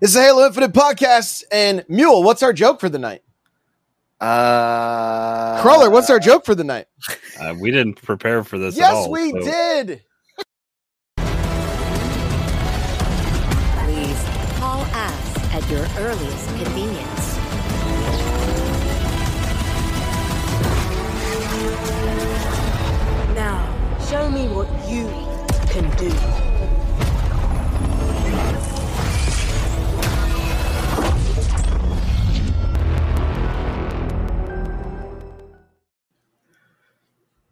This is a Halo Infinite podcast. And Mule, what's our joke for the night? Uh, Crawler, what's our joke for the night? Uh, we didn't prepare for this. at yes, all, we so- did. Please call us at your earliest convenience. Now, show me what you can do.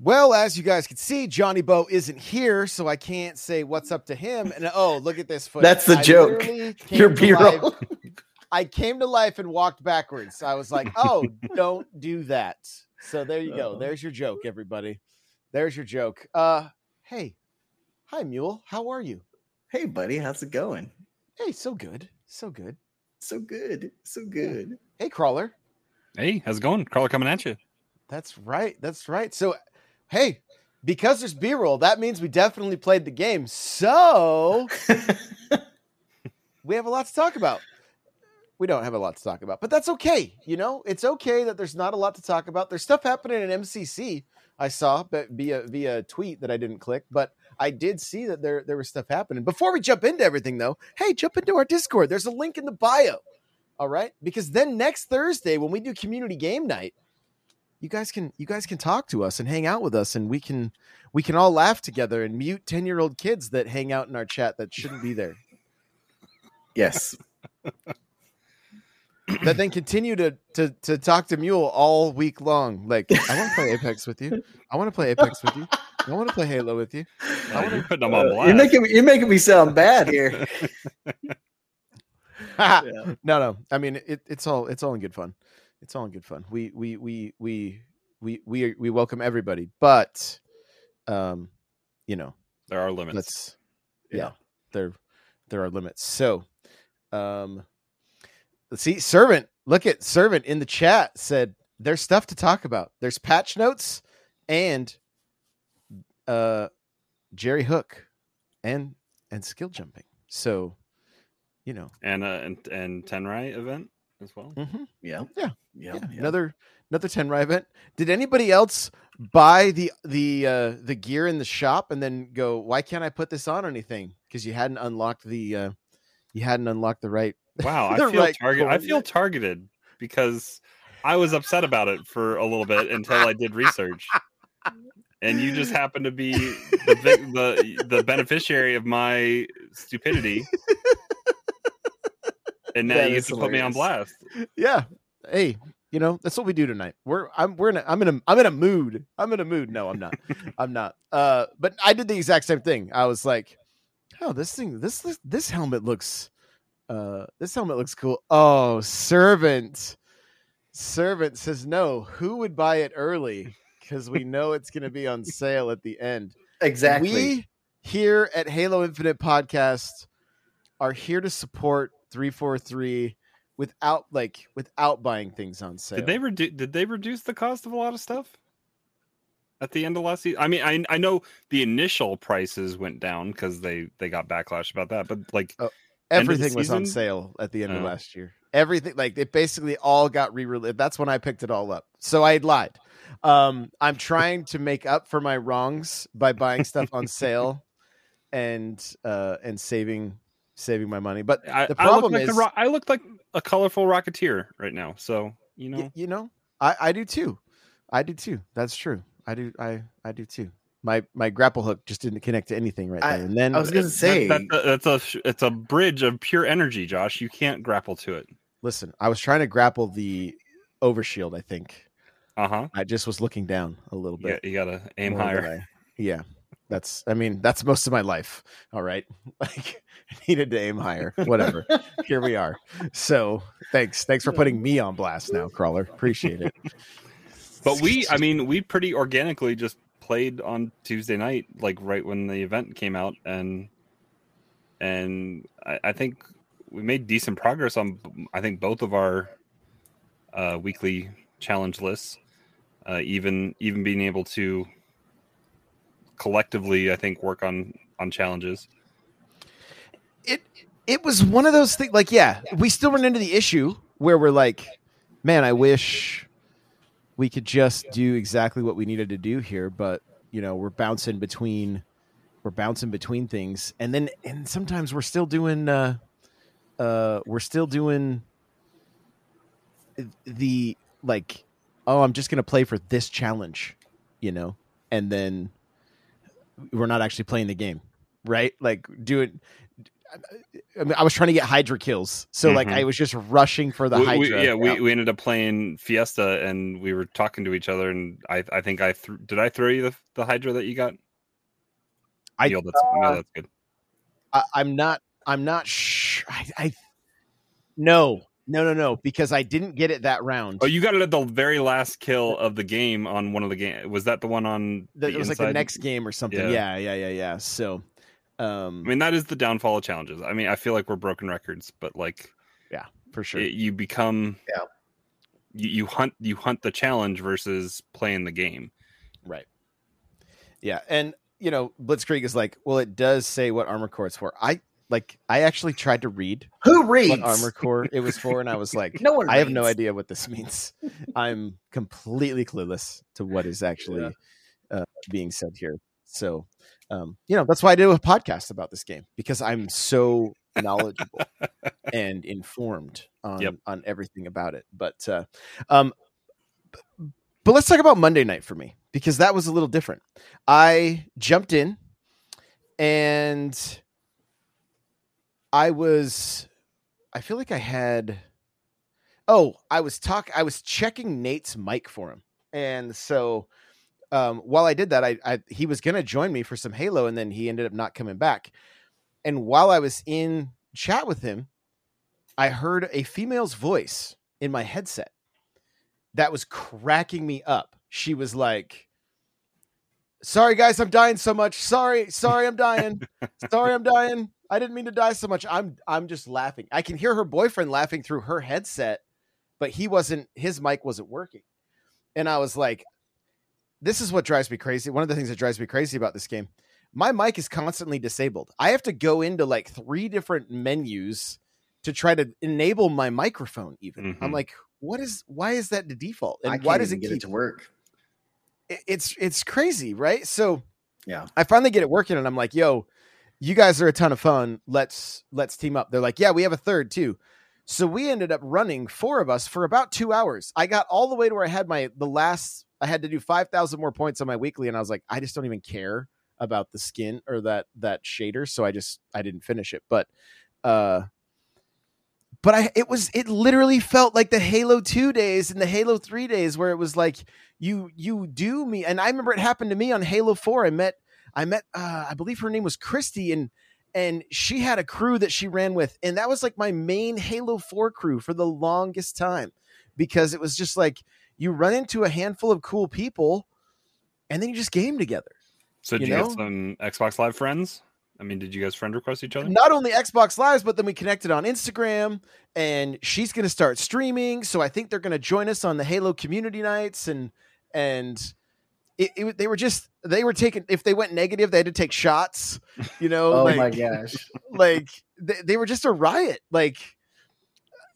Well, as you guys can see, Johnny Bo isn't here, so I can't say what's up to him. And oh, look at this footage. That's the I joke. Your to B-roll. I came to life and walked backwards. I was like, oh, don't do that. So there you go. Oh. There's your joke, everybody. There's your joke. Uh hey. Hi, Mule. How are you? Hey, buddy, how's it going? Hey, so good. So good. So good, so good. Hey, Crawler. Hey, how's it going? Crawler coming at you. That's right. That's right. So, hey, because there's B roll, that means we definitely played the game. So, we have a lot to talk about. We don't have a lot to talk about, but that's okay. You know, it's okay that there's not a lot to talk about. There's stuff happening in MCC. I saw, but via via a tweet that I didn't click, but I did see that there there was stuff happening. Before we jump into everything, though, hey, jump into our Discord. There's a link in the bio. All right, because then next Thursday when we do community game night, you guys can you guys can talk to us and hang out with us, and we can we can all laugh together and mute ten year old kids that hang out in our chat that shouldn't be there. yes. that then continue to to to talk to Mule all week long. Like, I want to play Apex with you. I want to play Apex with you. I want to play Halo with you. Uh, you're putting them on Uh, blast. you're making me, you're making me sound bad here. Yeah. no, no. I mean, it, it's all it's all in good fun. It's all in good fun. We we we we we we we welcome everybody, but um, you know, there are limits. let's yeah, Yeah. there there are limits. So, um, let's see. Servant, look at servant in the chat said there's stuff to talk about. There's patch notes and uh Jerry Hook and and skill jumping. So, you know, and uh, and and Tenrai event as well. mhm. Yeah. Yeah. Yeah. yeah, yeah. another another Tenrai event. Did anybody else buy the the uh the gear in the shop and then go, why can't I put this on anything? Because you hadn't unlocked the uh you hadn't unlocked the right Wow, I feel right target. I feel targeted because I was upset about it for a little bit until I did research, and you just happen to be the the the beneficiary of my stupidity, and now That you get to put me on blast. yeah. Hey, you know, that's what we do tonight. We're I'm we're in a, I'm in a I'm in a mood. I'm in a mood. No, I'm not. I'm not. Uh but I did the exact same thing. I was like, "Oh, this thing this this, this helmet looks uh this helmet looks cool." Oh, servant. Servant says no. Who would buy it early? Cuz we know it's going to be on sale at the end. Exactly. We here at Halo Infinite Podcast are here to support 343 without like without buying things on sale. Did they reduce? Did they reduce the cost of a lot of stuff at the end of last season? I mean, I I know the initial prices went down because they they got backlash about that, but like Oh, of Everything was on sale at the end of Oh. last year. Everything like it basically all got re-released. That's when I picked it all up. So I lied. Um, I'm trying to make up for my wrongs by buying stuff on sale and uh and saving saving my money. But I, the I problem like is the I look like a colorful rocketeer right now. So you know, Y- you know, I, I do too. I do too. That's true. I do. I I do too. My my grapple hook just didn't connect to anything right I- there, and then I was gonna say that, that, that's a it's a bridge of pure energy, Josh. You can't grapple to it. listen, I was trying to grapple the overshield. I think Uh huh. I just was looking down a little Yeah, bit. you gotta aim higher. I- yeah, that's. I mean, that's most of my life. All right, like I needed to aim higher. Whatever. Here we are. So thanks, thanks for putting me on blast now, crawler. Appreciate it. But we, I mean, we pretty organically just played on Tuesday night, like right when the event came out, and and I, I think we made decent progress on. I think both of our uh, weekly challenge lists, uh, even even being able to collectively, I think, work on on challenges. it it was one of those things. Like, yeah, we still run into the issue where we're like, man, I wish we could just do exactly what we needed to do here, but you know, we're bouncing between we're bouncing between things, and then and sometimes we're still doing uh uh we're still doing the like oh i'm just gonna play for this challenge you know and then we're not actually playing the game right like do it I, mean, I was trying to get Hydra kills, so like Mhm. I was just rushing for the We- Hydra. we, yeah, we, we ended up playing Fiesta, and we were talking to each other, and I I think I th- did I throw you the, the Hydra that you got. I- Neil, that's, no, that's good. I, I'm not. I'm not sure. I, I no, no, no, no, because I didn't get it that round. Oh, you got it at the very last kill of the game on one of the game. Was that the one on? That- the it was like the next game or something. Yeah. Yeah, yeah, yeah, yeah. So, um, I mean, that is the downfall of challenges. I mean, I feel like we're broken records, but like yeah, for sure. it, you become Yeah. You, you hunt you hunt the challenge versus playing the game. Right. Yeah, and you know, Blitzkrieg is like, well, it does say what armor core it's for. I like, I actually tried to read Who reads? what armor core it was for, and I was like, No one I have no idea what this means. I'm completely clueless to what is actually uh, being said here. So, um, you know, that's why I did a podcast about this game because I'm so knowledgeable and informed on Yep. on everything about it. But uh, um, b- but let's talk about Monday night for me because that was a little different. I jumped in and I was I feel like I had oh, I was talk I was checking Nate's mic for him. And so um while I did that, I, I he was gonna join me for some Halo and then he ended up not coming back. And while I was in chat with him, I heard a female's voice in my headset that was cracking me up. She was like, Sorry guys, I'm dying so much. Sorry, sorry, I'm dying. sorry, I'm dying. I didn't mean to die so much. I'm I'm just laughing. I can hear her boyfriend laughing through her headset, but he wasn't his mic wasn't working. And I was like, this is what drives me crazy. One of the things that drives me crazy about this game. My mic is constantly disabled. I have to go into like three different menus to try to enable my microphone even. I'm Mhm. like, what is why is that the default? And why does it get keep it to work? It- it's it's crazy, right? So Yeah. I finally get it working and I'm like, yo, you guys are a ton of fun. Let's let's team up. They're like, yeah, we have a third too. So we ended up running four of us for about two hours. I got all the way to where I had my the last I had to do five thousand more points on my weekly, and I was like, I just don't even care about the skin or that that shader. So I just I didn't finish it. But uh but I it was it literally felt like the Halo 2 days and the Halo 3 days where it was like you you do me and I remember it happened to me on Halo 4. I met I met uh I believe her name was Christy and and she had a crew that she ran with and that was like my main Halo 4 crew for the longest time because it was just like you run into a handful of cool people and then you just game together. So did You you, know? get some Xbox Live friends? I mean, did you guys friend request each other? not only Xbox Lives, but then we connected on Instagram, and she's going to start streaming. So I think they're going to join us on the Halo community nights, and and it, it, they were just they were taking if they went negative, they had to take shots. You know, Oh like, my gosh. like they, they were just a riot. Like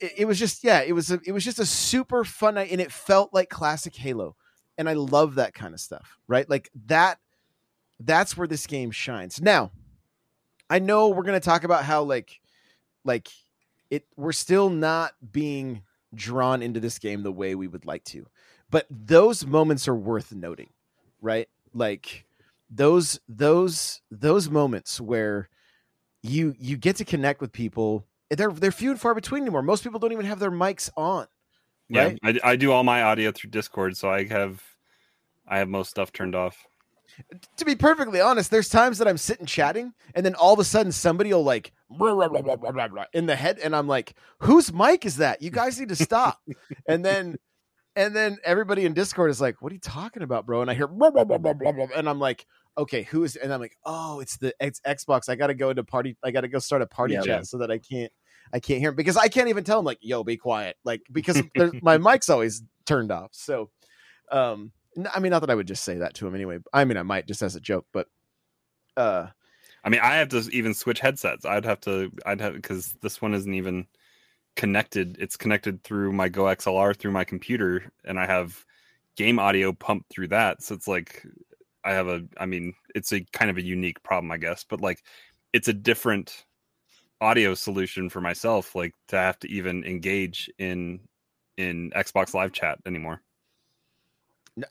it, it was just yeah, it was a, it was just a super fun night, and it felt like classic Halo, and I love that kind of stuff. Right, like that. That's where this game shines. Now, I know we're gonna talk about how like like it we're still not being drawn into this game the way we would like to. But those moments are worth noting, right? Like those those those moments where you you get to connect with people. They're they're few and far between anymore. Most people don't even have their mics on. Yeah, I, I do all my audio through Discord, so I have I have most stuff turned off. To be perfectly honest, there's times that I'm sitting chatting, and then all of a sudden somebody will like blah, blah, blah, in the head, and I'm like, "Whose mic is that? You guys need to stop." and then, and then everybody in Discord is like, "What are you talking about, bro?" And I hear blah, blah, blah, blah, blah, blah, and I'm like, "Okay, who is?" And I'm like, "Oh, it's the X- Xbox. I got to go into party. I got to go start a party Yeah, chat yeah. so that I can't." I can't hear him because I can't even tell him like, "Yo, be quiet," like because my mic's always turned off. So, um, I mean, not that I would just say that to him anyway. I mean, I might just as a joke, but uh, I mean, I have to even switch headsets. I'd have to. I'd have because this one isn't even connected. It's connected through my GoXLR through my computer, and I have game audio pumped through that. So it's like I have a. I mean, it's a kind of a unique problem, I guess, but like it's a different audio solution for myself. Like to have to even engage in in Xbox Live Chat anymore.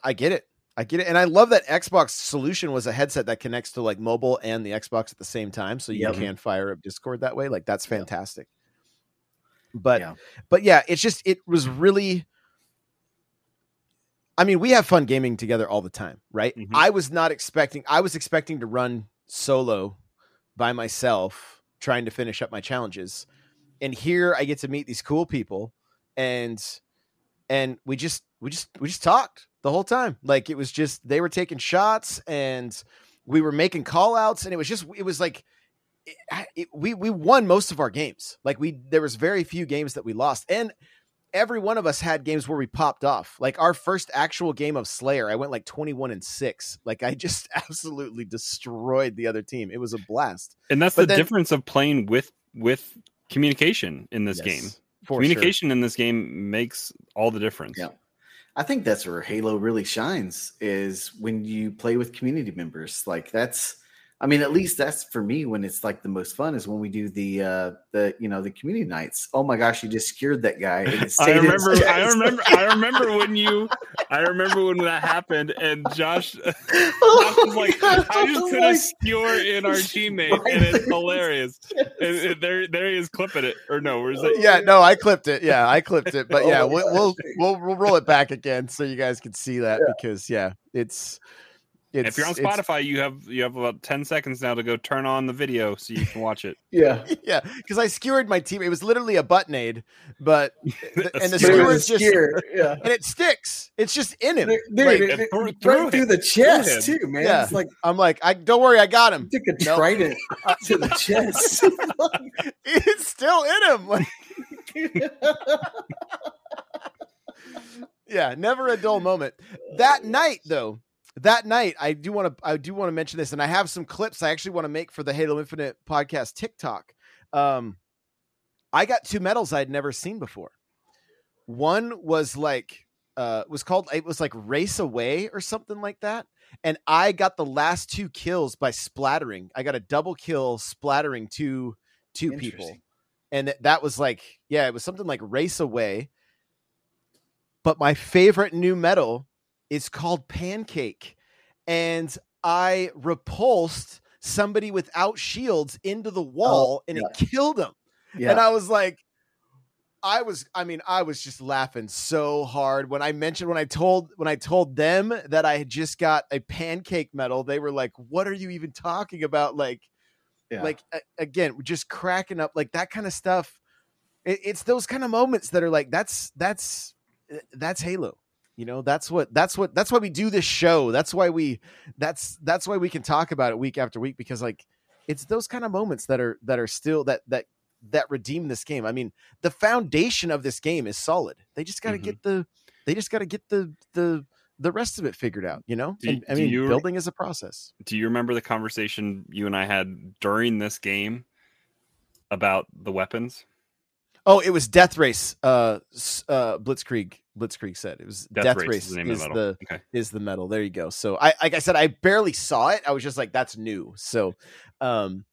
I get it. I get it. And I love that Xbox solution was a headset that connects to like mobile and the Xbox at the same time. So you Yep. can fire up Discord that way. Like that's fantastic. But Yeah. but yeah, it's just it was really I mean, we have fun gaming together all the time, right? Mhm. I was not expecting I was expecting to run solo by myself trying to finish up my challenges. And here I get to meet these cool people and and we just we just we just talked the whole time. Like it was just they were taking shots and we were making call outs and it was just it was like it, it, we we won most of our games. Like we there was very few games that we lost and every one of us had games where we popped off. Like our first actual game of Slayer, I went like 21 and 6. Like I just absolutely destroyed the other team. It was a blast. And that's But the then- difference of playing with with communication in this Yes, game. for sure. Communication in this game makes all the difference. Yeah. I think that's where Halo really shines is when you play with community members. Like that's I mean, at least that's for me when it's like the most fun is when we do the uh the you know the community nights. Oh my gosh, you just scared that guy. I stayed in his remember. I remember. I remember when you. I remember when that happened, and Josh, Josh was like, "I just put a skewer in our teammate, and it's hilarious." And, and there, there he is clipping it, or no? Where's it? yeah, no, I clipped it. Yeah, I clipped it. But yeah, Oh we'll, we'll we'll we'll roll it back again so you guys can see that because yeah, it's it's If you're on Spotify, you have you have about ten seconds now to go turn on the video so you can watch it. Yeah. yeah, because I skewered my team. It was literally a button aid, but and the skewer. But it skewer was is just skewer, yeah. and it sticks. It's just in him. Dude, Like, it- and it- through- right through through, the chest him. too, man. Yeah. It's like I'm like, I don't worry, I got him. took a Nope. trident to the chest. It's still in him. Like, yeah, never a dull moment. That night, though, that night, I do want to, I do want to mention this, and I have some clips I actually want to make for the Halo Infinite podcast TikTok. Um, I got two medals I'd never seen before. One was like, uh, was called, it was like Race Away or something like that, and I got the last two kills by splattering. I got a double kill splattering two two people and th- that was like yeah it was something like race away but my favorite new metal is called pancake and i repulsed somebody without shields into the wall and it killed him Yeah. and i was like i was i mean i was just laughing so hard. When i mentioned when i told when i told them that i had just got a pancake medal they were like what are you even talking about? Like Yeah. like a- again just cracking up like that kind of stuff. It, it's those kind of moments that are like that's that's eh, that's halo you know that's what that's what that's why we do this show that's why we that's that's why we can talk about it week after week because like it's those kind of moments that are that are still that that that redeem this game i mean the foundation of this game is solid they just got to Mhm. get the they just got to get the the the rest of it figured out you know Do- and i mean you- building is a process Do you remember the conversation you and I had during this game about the weapons? Oh, it was Death Race. Uh, uh, Blitzkrieg. Blitzkrieg said it was Death Death, Race Race, is the is the the, medal. Okay. is the medal. There you go. So I, like I said, I barely saw it. I was just like, that's new. So, um,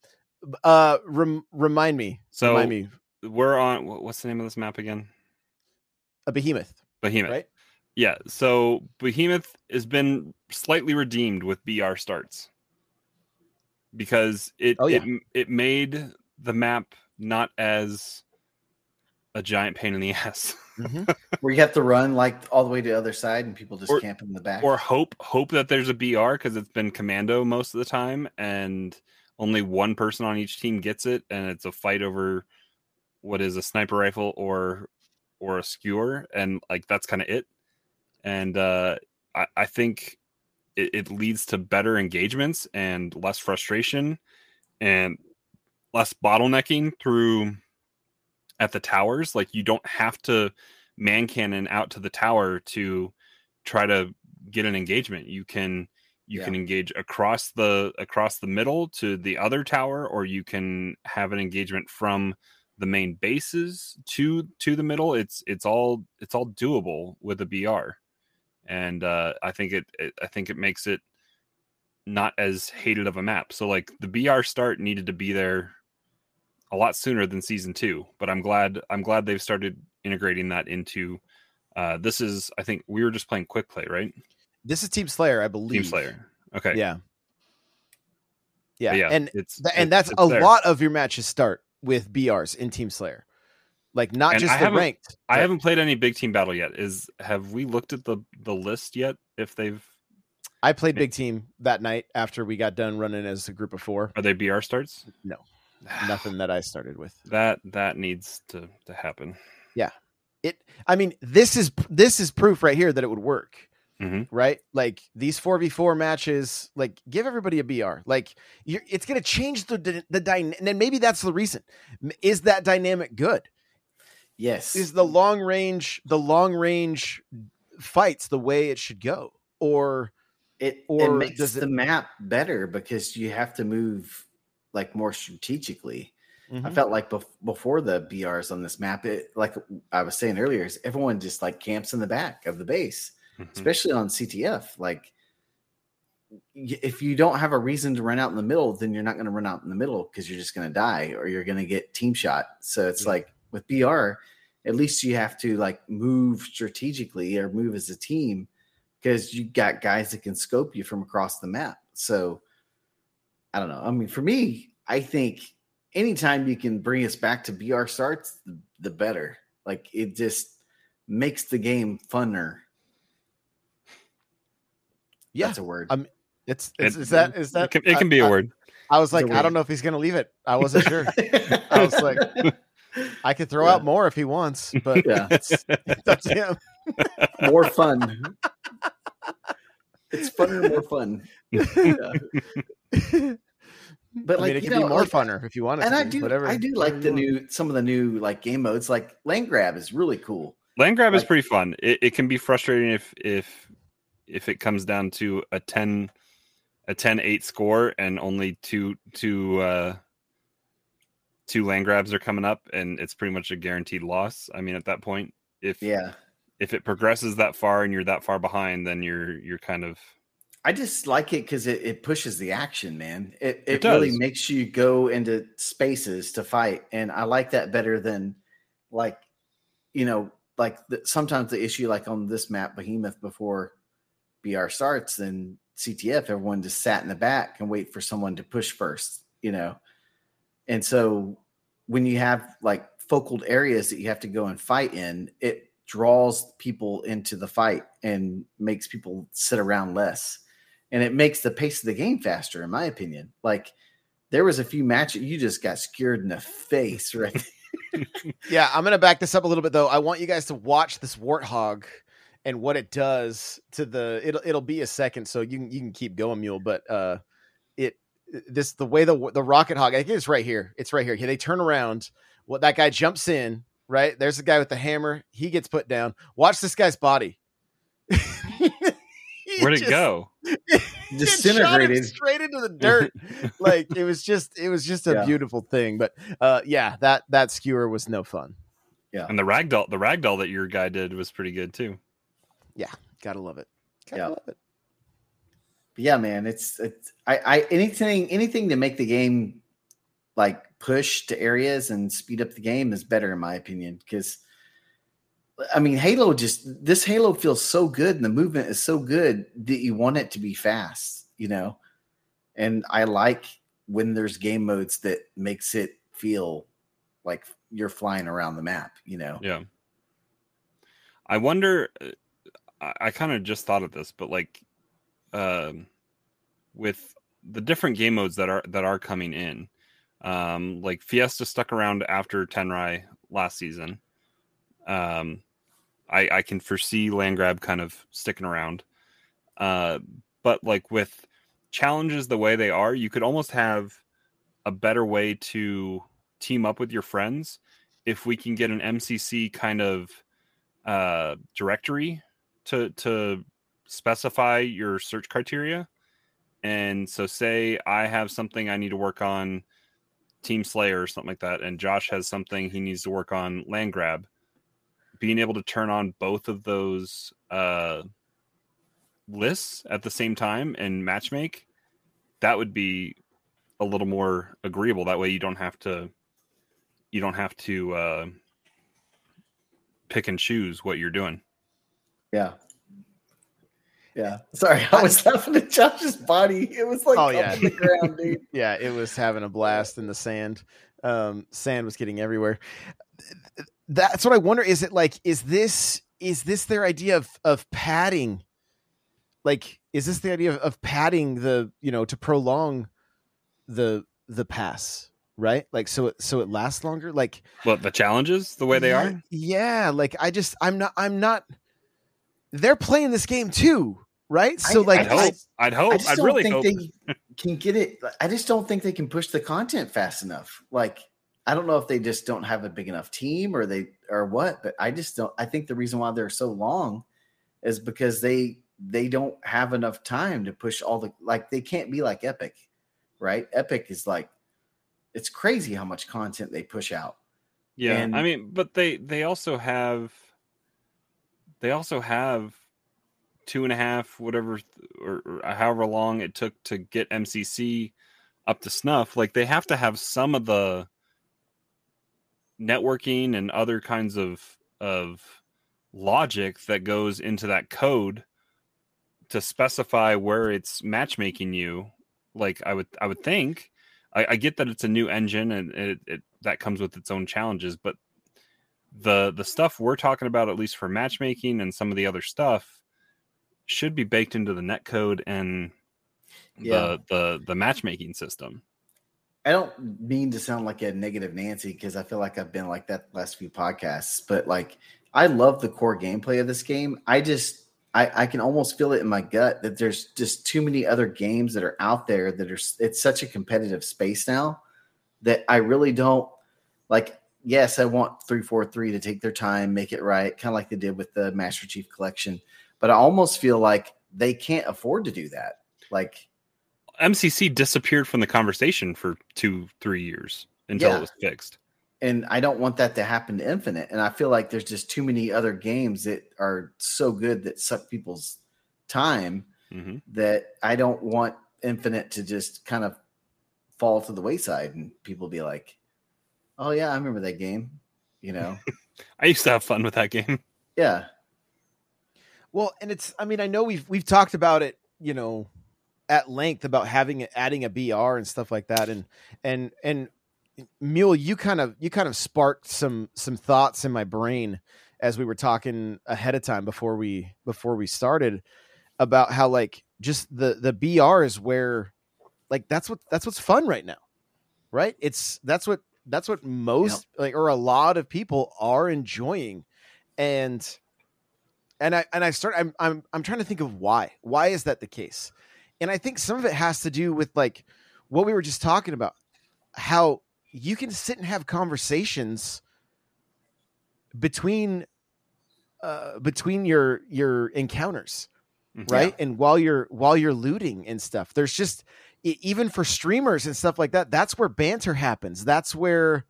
uh, rem- remind me. So- remind me. We're on. What's the name of this map again? A behemoth, Behemoth. right? Yeah. So Behemoth has been slightly redeemed with BR starts because it Oh, yeah. it it made the map not as a giant pain in the ass. where you have to run like all the way to the other side and people just Or- camp in the back. or hope hope that there's a BR because it's been commando most of the time and only one person on each team gets it and it's a fight over what is a sniper rifle or or a skewer and like that's kind of it and uh I, I think it, it leads to better engagements and less frustration and less bottlenecking through at the towers like you don't have to man cannon out to the tower to try to get an engagement you can You Yeah. can engage across the across the middle to the other tower, or you can have an engagement from the main bases to to the middle. It's it's all it's all doable with a BR, and uh, I think it, it I think it makes it not as hated of a map. So like the BR start needed to be there a lot sooner than season two, but I'm glad I'm glad they've started integrating that into. Uh, this is I think we were just playing quick play, right? This is Team Slayer, I believe. Team Slayer. Okay. Yeah. Yeah. Yeah, and it's th- and that's it's a there. lot of your matches start with BRs in Team Slayer. Like not And just I the ranked. I but haven't played any big team battle yet. Is have we looked at the the list yet? If they've I played big team that night after we got done running as a group of four. are they BR starts? No. Nothing that I started with. That that needs to to happen. Yeah. It I mean, this is this is proof right here that it would work. Mhm. Right? Like these 4v4 matches, like give everybody a BR. Like you're, it's going to change the the, the dyna- and then maybe that's the reason. Is that dynamic good? Yes. is the long range the long range fights the way it should go or it, it or makes does it- the map better because you have to move like more strategically. Mm-hmm. I felt like bef- before the BRs on this map, it like I was saying earlier, is everyone just like camps in the back of the base, Mhm. especially on CTF. Like, if you don't have a reason to run out in the middle, then you're not going to run out in the middle because you're just going to die or you're going to get team shot. So it's Yeah. like with BR, at least you have to like move strategically or move as a team because you got guys that can scope you from across the map. So I don't know. I mean, for me, I think anytime you can bring us back to BR starts, the, the better. Like it just makes the game funner. yeah That's a word. I'm- it's, it's It- is that is that it can, it can be a I- word. I was like I don't know if he's gonna leave it I wasn't sure I was like I could throw Yeah. out more if he wants but yeah, it's, it's up to him more fun. it's funner, more fun. Yeah. But I like mean, it you could know, be more like, funner if you want it and to I do, whatever I do like the new some of the new like game modes. Like land grab is really cool. Land grab is pretty fun. It, it can be frustrating if if if it comes down to a 10 a 10-8 score and only two two uh two land grabs are coming up and it's pretty much a guaranteed loss. I mean at that point if Yeah, if it progresses that far and you're that far behind then you're you're kind of I just like it because it, it pushes the action, man. It it, It really makes you go into spaces to fight, and I like that better than like you know like the, sometimes the issue like on this map Behemoth before BR starts and CTF everyone just sat in the back and wait for someone to push first, you know, and so when you have like focal areas that you have to go and fight in, it draws people into the fight and makes people sit around less and it makes the pace of the game faster, in my opinion. Like there was a few matches you just got skewered in the face, right? Yeah, I'm gonna back this up a little bit though. I want you guys to watch this warthog and what it does to the. It'll it'll be a second, so you can you can keep going, mule. But uh, it this the way the the rocket hog. I think it's right here. It's right here. They turn around. What that guy jumps in. Right there's the guy with the hammer. He gets put down. Watch this guy's body. He where'd it just- go? it shot him Disintegrated. straight into the dirt. like it was just it was just a Yeah. beautiful thing. But uh, yeah, that that skewer was no fun. Yeah, and the ragdoll the ragdoll that your guy did was pretty good too. Yeah, gotta love it. Gotta Yeah. love it. But yeah, man, it's it's I, I anything anything to make the game like push to areas and speed up the game is better in my opinion because I mean Halo just this Halo feels so good and the movement is so good that you want it to be fast, you know. And I like when there's game modes that makes it feel like you're flying around the map, you know. Yeah. I wonder. uh, I, kind of just thought of this, but like, um, with the different game modes that are that are coming in, um, like Fiesta stuck around after Tenrai last season. Um, I I can foresee land grab kind of sticking around. Uh, but like with challenges the way they are, you could almost have a better way to team up with your friends if we can get an MCC kind of uh, directory to to specify your search criteria, And so, say I have something I need to work on, Team Slayer or something like that, and Josh has something he needs to work on, Land Grab. Being able to turn on both of those uh, lists at the same time and matchmake, that would be a little more agreeable. That way, you don't have to you don't have to uh, pick and choose what you're doing. Yeah. Yeah. Sorry, I was laughing at Josh's body. It was like Oh, yeah. the ground. Yeah, it was having a blast in the sand. Um, sand was getting everywhere. That's what I wonder. Is it like, is this is this their idea of of padding? Like, is this the idea of, of padding the you know to prolong the the pass, right? Like so it so it lasts longer. Like What the challenges, the way they yeah, are? Yeah, like I just I'm not I'm not. They're playing this game too, right? So I- like I'd hope. I'd hope. I just I'd don't really think hope. they can get it. I just don't think they can push the content fast enough. Like, I don't know if they just don't have a big enough team or they or what, but I just don't. I think the reason why they're so long is because they they don't have enough time to push all the like. They can't be like Epic, right? Epic is like it's crazy how much content they push out. Yeah, And- I mean, but they they also have they also have two and a half, whatever, or, or however long it took to get MCC up to snuff. Like they have to have some of the networking and other kinds of of logic that goes into that code to specify where it's matchmaking you. Like I would I would think. I, I get that it's a new engine and it, it that comes with its own challenges, but the the stuff we're talking about, at least for matchmaking and some of the other stuff, should be baked into the net code and Yeah. the the the matchmaking system. I don't mean to sound like a negative Nancy because I feel like I've been like that last few podcasts, but like I love the core gameplay of this game. I just I, I can almost feel it in my gut that there's just too many other games that are out there that are it's such a competitive space now that I really don't like yes, I want 343 to take their time, make it right, kind of like they did with the Master Chief collection, but I almost feel like they can't afford to do that. Like MCC disappeared from the conversation for two three years until Yeah. it was fixed. and I don't want that to happen to Infinite. And I feel like there's just too many other games that are so good that suck people's time hmm that I don't want Infinite to just kind of fall to the wayside and people be like, "Oh yeah, I remember that game," you know? I used to have fun with that game. yeah, Well, and it's I mean, I know we've we've talked about it, you know, at length about having adding a BR and stuff like that and and and Mule, you kind of you kind of sparked some some thoughts in my brain as we were talking ahead of time before we before we started about how like just the the BR is where like that's what that's what's fun right now. Right? It's that's what that's what most like or a lot of people are enjoying and and I and I start I'm I'm I'm trying to think of why. Why is that the case? And I think some of it has to do with like what we were just talking about. How you can sit and have conversations between uh between your your encounters, Mhm. right? And while you're while you're looting and stuff. There's just even for streamers and stuff like that, that's where banter happens. That's where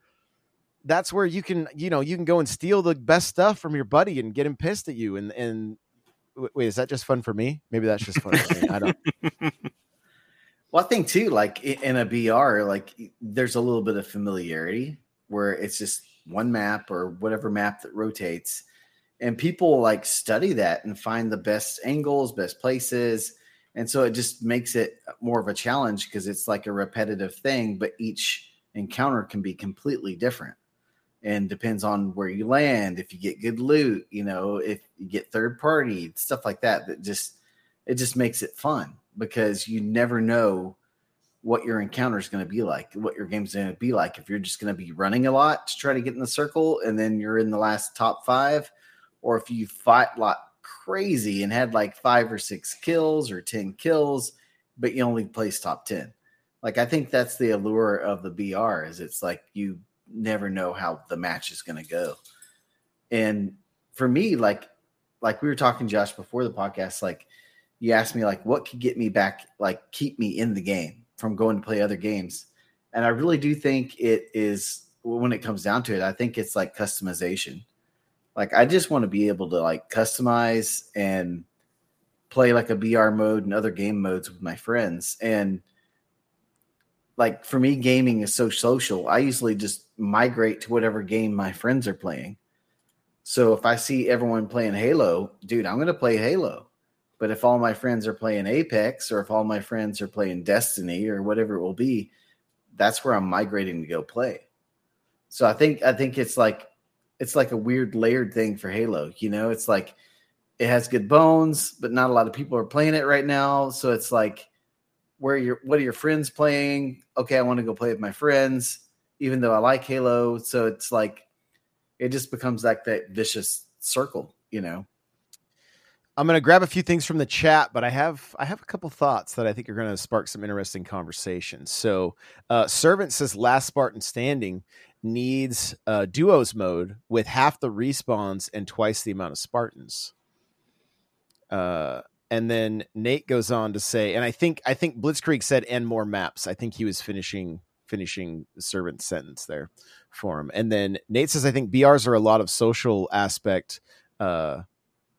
that's where you can you know you can go and steal the best stuff from your buddy and get him pissed at you and and wait is that just fun for me? Maybe that's just fun for me. I don't Well, I think too, like in a BR, like there's a little bit of familiarity where it's just one map or whatever map that rotates, and people like study that and find the best angles, best places, and so it just makes it more of a challenge because it's like a repetitive thing, but each encounter can be completely different and depends on where you land, if you get good loot, you know, if you get third party stuff like that. That just it just makes it fun because you never know what your encounter is going to be like, what your game's going to be like. If you're just going to be running a lot to try to get in the circle and then you're in the last top five, or if you fight lot crazy and had like five or six kills or 10 kills, but you only place top 10. Like, I think that's the allure of the BR is it's like you never know how the match is going to go. And for me, like, like we were talking, Josh, before the podcast, like you asked me like what could get me back, like keep me in the game from going to play other games. And I really do think it is when it comes down to it, I think it's like customization. Like I just want to be able to like customize and play like a BR mode and other game modes with my friends. And like for me, gaming is so social. I usually just migrate to whatever game my friends are playing. So if I see everyone playing Halo, dude, I'm going to play Halo. But if all my friends are playing Apex or if all my friends are playing Destiny or whatever it will be, that's where I'm migrating to go play. So I think I think it's like it's like a weird layered thing for Halo. You know, it's like it has good bones, but not a lot of people are playing it right now. So it's like where your what are your friends playing? Okay, I want to go play with my friends, even though I like Halo. So it's like it just becomes like that vicious circle, you know. I'm going to grab a few things from the chat, but I have I have a couple thoughts that I think are going to spark some interesting conversations. So, uh, Servant says Last Spartan Standing needs uh, duos mode with half the respawns and twice the amount of Spartans. Uh, and then Nate goes on to say, and I think I think Blitzkrieg said and more maps. I think he was finishing finishing servant sentence there for him. And then Nate says, I think BRs are a lot of social aspect. Uh,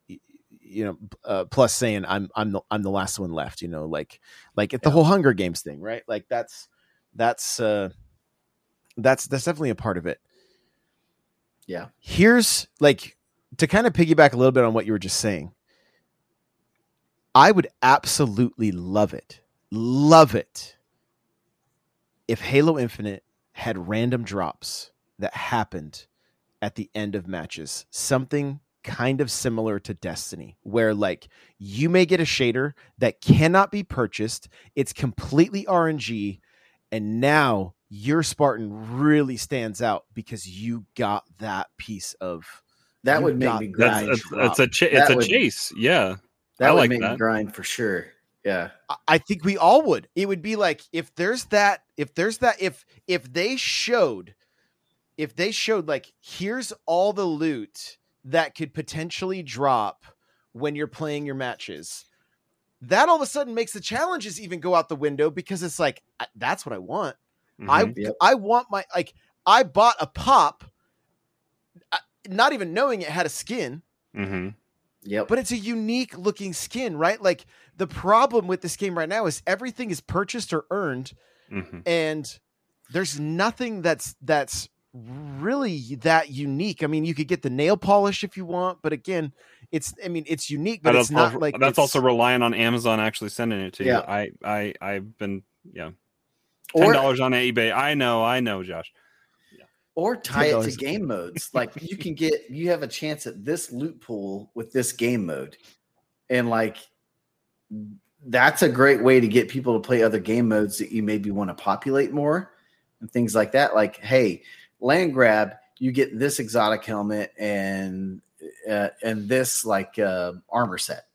you know, uh, plus saying I'm I'm the I'm the last one left. You know, like like the whole Hunger Games thing, right? Like that's that's uh, that's that's definitely a part of it. Yeah. Here's like to kind of piggyback a little bit on what you were just saying. I would absolutely love it, love it, if Halo Infinite had random drops that happened at the end of matches, something kind of similar to Destiny, where like you may get a shader that cannot be purchased, it's completely RNG, and now your Spartan really stands out because you got that piece of That would make me that. That's grind. it's, drop. it's a ch- it's That a would- chase. Yeah, that I would like make me grind for sure. Yeah. I- I think we all would. It would be like if there's that if there's that if if they showed if they showed like here's all the loot that could potentially drop when you're playing your matches. That all of a sudden makes the challenges even go out the window because it's like that's what I want. I Mhm. Yep. I want my like I bought a pop uh, not even knowing it had a skin Mhm. Yep. but it's a unique looking skin, right? Like the problem with this game right now is everything is purchased or earned, Mhm. and there's nothing that's that's really that unique. I mean, you could get the nail polish if you want, but again, it's I mean, it's unique, but it's that's not also, like that's also relying on Amazon actually sending it to Yeah. you. I I I've been yeah ten or dollars on eBay. I know, I know, Josh. Or tie it to game modes. Like you can get you have a chance at this loot pool with this game mode. And like that's a great way to get people to play other game modes that you maybe want to populate more and things like that. Like, hey, land grab, you get this exotic helmet and uh, and this like uh, armor set.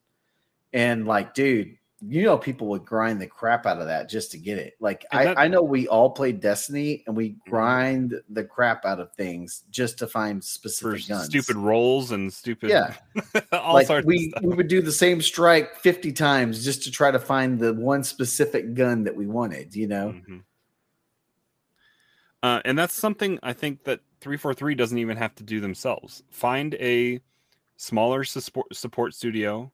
And like, dude, you know, people would grind the crap out of that just to get it. Like, I, that- I know we all played Destiny and we grind the crap out of things just to find specific guns. stupid rolls and stupid Yeah. all like sorts we, of stuff. we would do the same strike 50 times just to try to find the one specific gun that we wanted, you know? Mhm. Uh, and that's something I think that 343 doesn't even have to do themselves. Find a smaller support support studio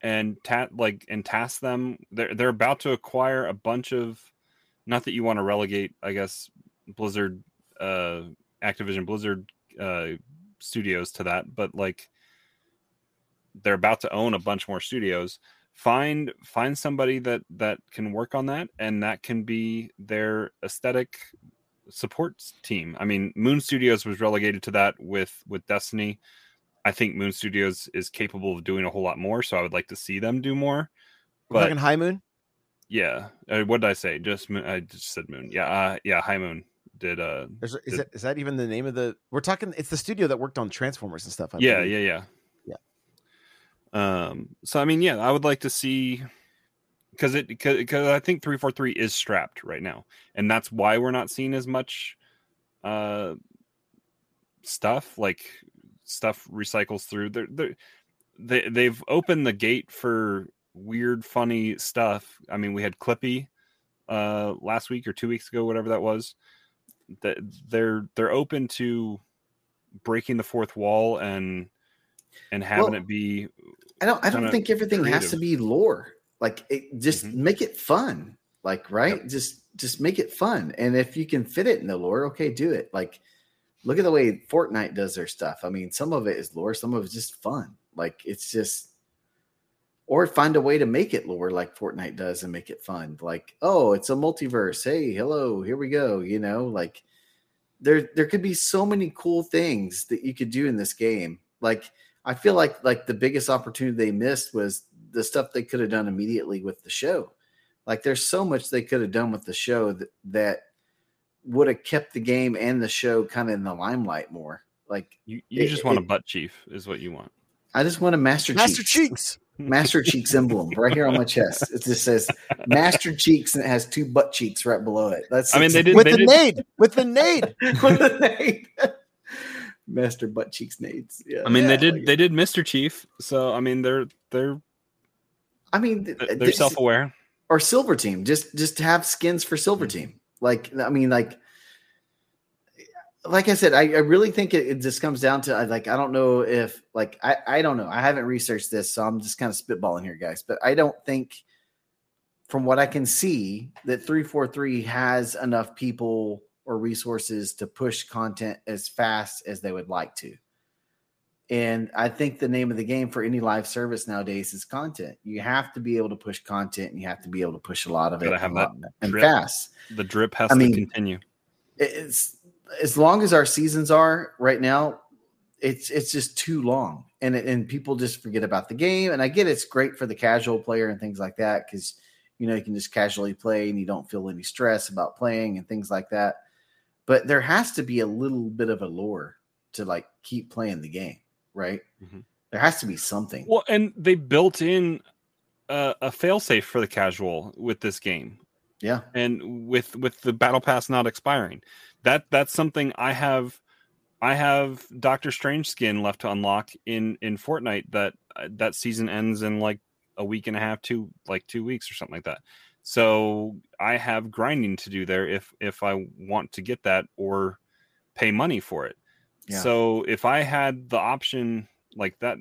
and ta- like and task them. They're they're about to acquire a bunch of not that you want to relegate, I guess, Blizzard uh Activision Blizzard uh studios to that, but like they're about to own a bunch more studios. Find find somebody that that can work on that and that can be their aesthetic support team. I mean moon studios was relegated to that with with destiny i think moon studios is capable of doing a whole lot more so i would like to see them do more we're but High Moon. yeah uh, what did i say just Moon- i just said moon yeah uh, yeah high moon did uh Is, is, Did- that, is that even the name of the? We're talking. It's the studio that worked on Transformers and stuff. I yeah believe. yeah yeah Yeah. um so i mean yeah i would like to see because it because i think 343 is strapped right now and that's why we're not seeing as much uh stuff like stuff recycles through they're, they're, they they've opened the gate for weird, funny stuff. I mean, we had Clippy uh last week or two weeks ago, whatever that was. That they're they're open to breaking the fourth wall and and having Well, it be I don't. I don't think everything has to be lore. Like, it, just Mhm. make it fun. Like, right? Just just make it fun. And if you can fit it in the lore, okay, do it. Like, look at the way Fortnite does their stuff. I mean, some of it is lore, some of it's just fun. Like, it's just, or find a way to make it lore like Fortnite does and make it fun. Like, oh, it's a multiverse. Hey, hello, here we go. You know, like there there could be so many cool things that you could do in this game. Like I feel like like the biggest opportunity they missed was the stuff they could have done immediately with the show. Like there's so much they could have done with the show that that would have kept the game and the show kind of in the limelight more. Like you, you It- just want a butt chief is what you want. I just want a Master, Master Cheeks. Cheeks. Master Cheeks emblem right here on my chest. It just says Master Cheeks and it has two butt cheeks right below it. That's I mean, they did With they the did, nade. With the nade. with the nade. Master butt cheeks nades. Yeah. I mean, they did like- they did Mr. Chief, so I mean they're they're I mean, th- they're self aware. or Silver Team. Just just have skins for Silver Mm-hmm. Team. Like I mean, like like I said, I, I really think it, it just comes down to like I don't know if like I I don't know. I haven't researched this, so I'm just kind of spitballing here, guys. But I don't think, from what I can see, that three four three has enough people or resources to push content as fast as they would like to. And I think the name of the game for any live service nowadays is content. You have to be able to push content, and you have to be able to push a lot of it have that and drip. fast. The drip has I to mean, continue. It's as long as our seasons are right now. It's it's just too long, and and people just forget about the game. And I get it's great for the casual player and things like that because you know you can just casually play and you don't feel any stress about playing and things like that. But there has to be a little bit of a lure to like keep playing the game, right? Mhm. There has to be something. Well, and they built in a, a failsafe for the casual with this game. yeah, and with with the battle pass not expiring that that's something i have i have doctor strange skin left to unlock in in fortnite that that season ends in like a week and a half two like two weeks or something like that so i have grinding to do there if if i want to get that or pay money for it Yeah. so if i had the option like that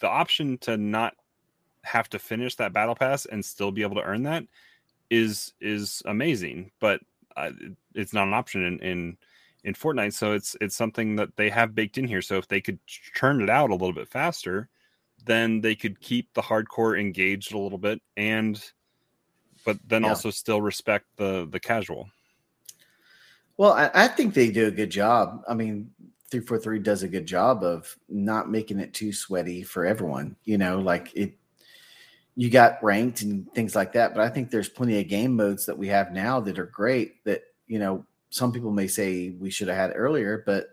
the option to not have to finish that battle pass and still be able to earn that is is amazing, but uh, it's not an option in, in in Fortnite. So it's it's something that they have baked in here. So if they could ch- churn it out a little bit faster, then they could keep the hardcore engaged a little bit, and but then Yeah. also still respect the the casual. Well, I, I think they do a good job. I mean, three four three does a good job of not making it too sweaty for everyone. You know, like it. You got ranked and things like that, but I think there's plenty of game modes that we have now that are great. That you know, some people may say we should have had earlier, but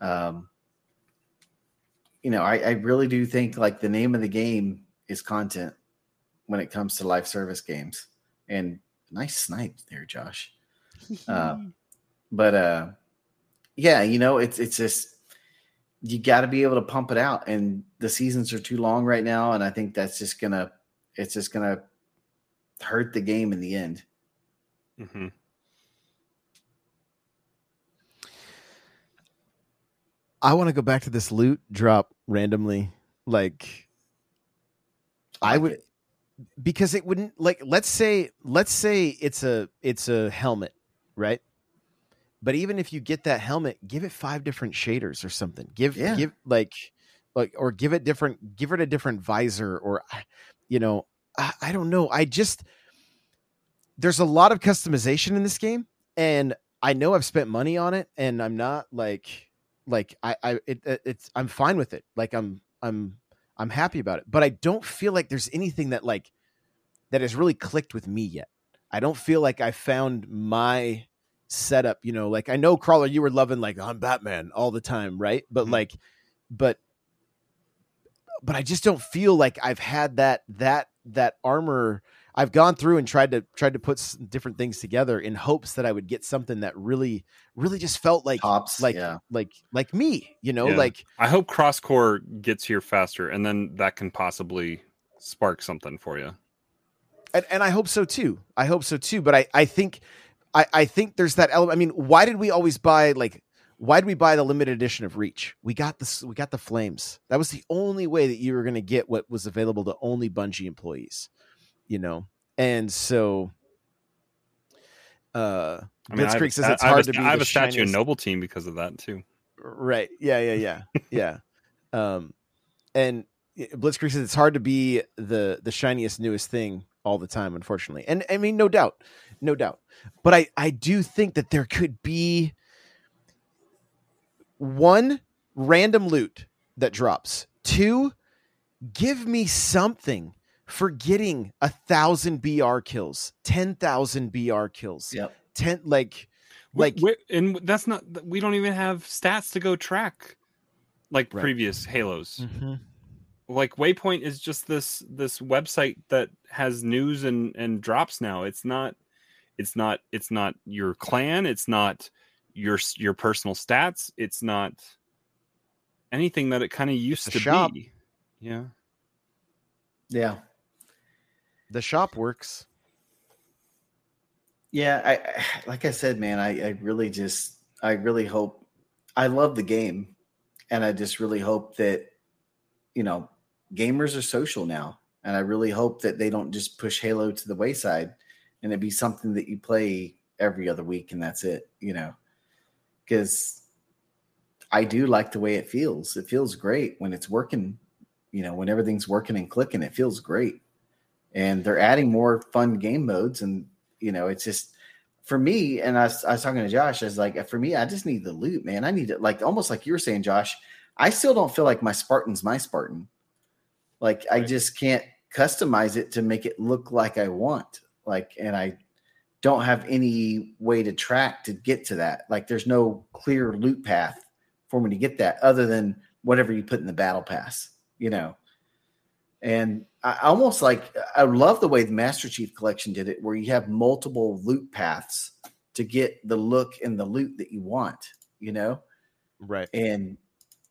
um, you know, I, I really do think like the name of the game is content when it comes to live service games. And nice snipe there, Josh Uh, but uh yeah you know it's it's just you got to be able to pump it out and the seasons are too long right now and i think that's just gonna it's just gonna hurt the game in the end hmm I want to go back to this loot drop randomly. Like, I like would it. because it wouldn't like let's say let's say it's a it's a helmet, right? But even if you get that helmet, give it five different shaders or something. Give Yeah. give like like or give it different give it a different visor or you know, I, I don't know. I just there's a lot of customization in this game and I know I've spent money on it and I'm not like like I I it, it- it's I'm fine with it. Like I'm I'm I'm happy about it. But I don't feel like there's anything that like that has really clicked with me yet. I don't feel like I found my setup, you know, like I know Crawler you were loving like I'm Batman all the time, right? But Mhm. like but but I just don't feel like I've had that that that armor I've gone through and tried to tried to put s- different things together in hopes that I would get something that really really just felt like tops like yeah like like me, you know, Yeah. like I hope crosscore gets here faster, and then that can possibly spark something for you. and, and I hope so too. I hope so too. But I, I think, I, I think there's that element. I mean, why did we always buy like? Why did we buy the limited edition of Reach? We got this. We got the flames. That was the only way that you were going to get what was available to only Bungie employees. You know, and so. Uh, I mean, I Blitzkrieg says it's I have hard a, to be I have a statue of shiniest- Noble Team because of that too. Right. Yeah. Yeah. Yeah. yeah. Um, and Blitzkrieg says it's hard to be the the shiniest, newest thing all the time, unfortunately. And I mean, no doubt, no doubt. But I I do think that there could be one random loot that drops. Two, give me something for getting a thousand BR kills, ten thousand BR kills, Yep. ten like Like, like and that's not. We don't even have stats to go track like Right. previous Halos. Mhm. Like Waypoint is just this this website that has news and and drops now. It's not. It's not. It's not your clan. It's not your your personal stats. It's not anything that it kind of used The to shop. be. Yeah. Yeah. the shop works. Yeah, I I- like I said, man, I, I really just I really hope I love the game and I just really hope that you know gamers are social now and I really hope that they don't just push Halo to the wayside and it be something that you play every other week and that's it, you know. Cuz I do like the way it feels. It feels great when it's working, you know, when everything's working and clicking, it feels great. And they're adding more fun game modes and you know, it's just for me, and I I was talking to Josh, I was like, for me, I just need the loot, man. I need it, like almost like you were saying, Josh. I still don't feel like my Spartan's my Spartan. Like I just can't customize it to make it look like I want. Like, and I don't have any way to track to get to that. Like, there's no clear loot path for me to get that other than whatever you put in the battle pass, you know. And I almost like I love the way the Master Chief Collection did it, where you have multiple loot paths to get the look and the loot that you want, you know. Right. And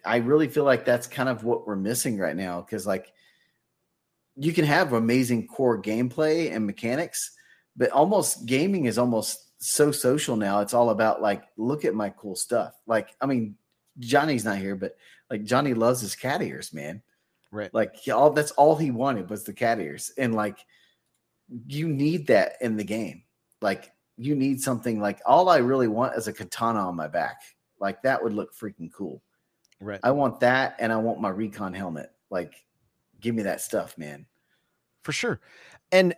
I really feel like that's kind of what we're missing right now because, like, you can have amazing core gameplay and mechanics, but almost gaming is almost so social now. It's all about like, look at my cool stuff. Like, I mean, Johnny's not here, but like Johnny loves his cat ears, man. Right. Like all that's all he wanted was the cat ears. And like you need that in the game. Like you need something like all I really want is a katana on my back. Like that would look freaking cool. Right. I want that and I want my recon helmet. Like give me that stuff, man. for sure. And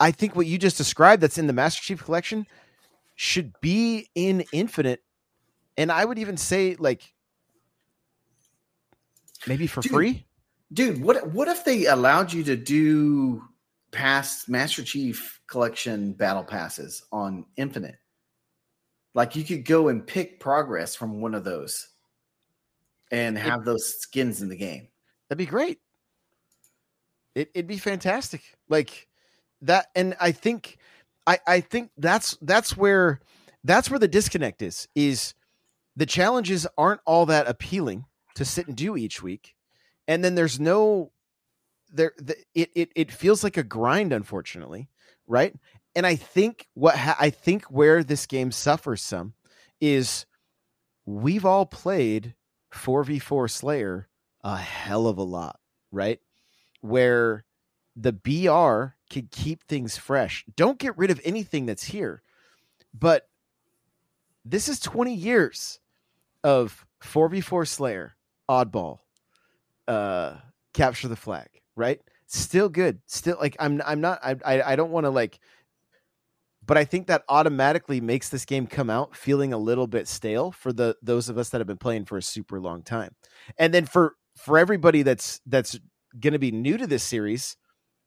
I think what you just described that's in the Master Chief collection should be in Infinite. And I would even say like maybe for Dude. free. Dude, what what if they allowed you to do past Master Chief collection battle passes on Infinite? Like you could go and pick progress from one of those and have those skins in the game. That'd be great. It, it'd be fantastic. Like that. And I think, I, I think that's, that's where, that's where the disconnect is, is the challenges aren't all that appealing to sit and do each week. And then there's no, there, the, it, it, it feels like a grind, unfortunately. Right. And I think what, ha- I think where this game suffers some is we've all played 4v4 Slayer a hell of a lot, right? Where the BR can keep things fresh. Don't get rid of anything that's here. But this is 20 years of 4v4 Slayer, Oddball, uh, Capture the Flag, right? Still good. Still like I'm I'm not I I, I don't want to like but I think that automatically makes this game come out feeling a little bit stale for the those of us that have been playing for a super long time. And then for for everybody that's that's going to be new to this series,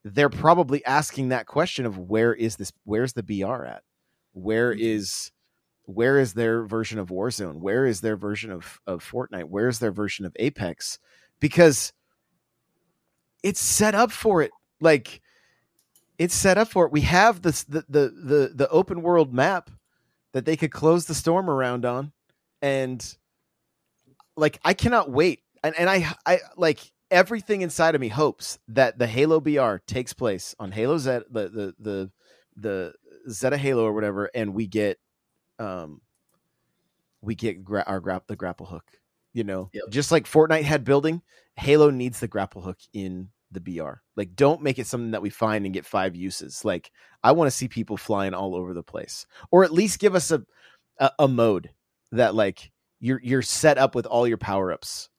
they're probably asking that question of where is this where's the BR at? Where mm-hmm. is where is their version of Warzone? Where is their version of of Fortnite? Where is their version of Apex? Because it's set up for it. Like it's set up for it. We have this the the the, the open world map that they could close the storm around on, and like I cannot wait. And and I I like everything inside of me hopes that the Halo BR takes place on Halo Z, the the the the Zeta Halo or whatever, and we get um we get gra- our grap the grapple hook. You know, Yep. just like Fortnite had building, Halo needs the grapple hook in the BR. Like, don't make it something that we find and get five uses. Like, I want to see people flying all over the place, or at least give us a a, a mode that like you're you're set up with all your power ups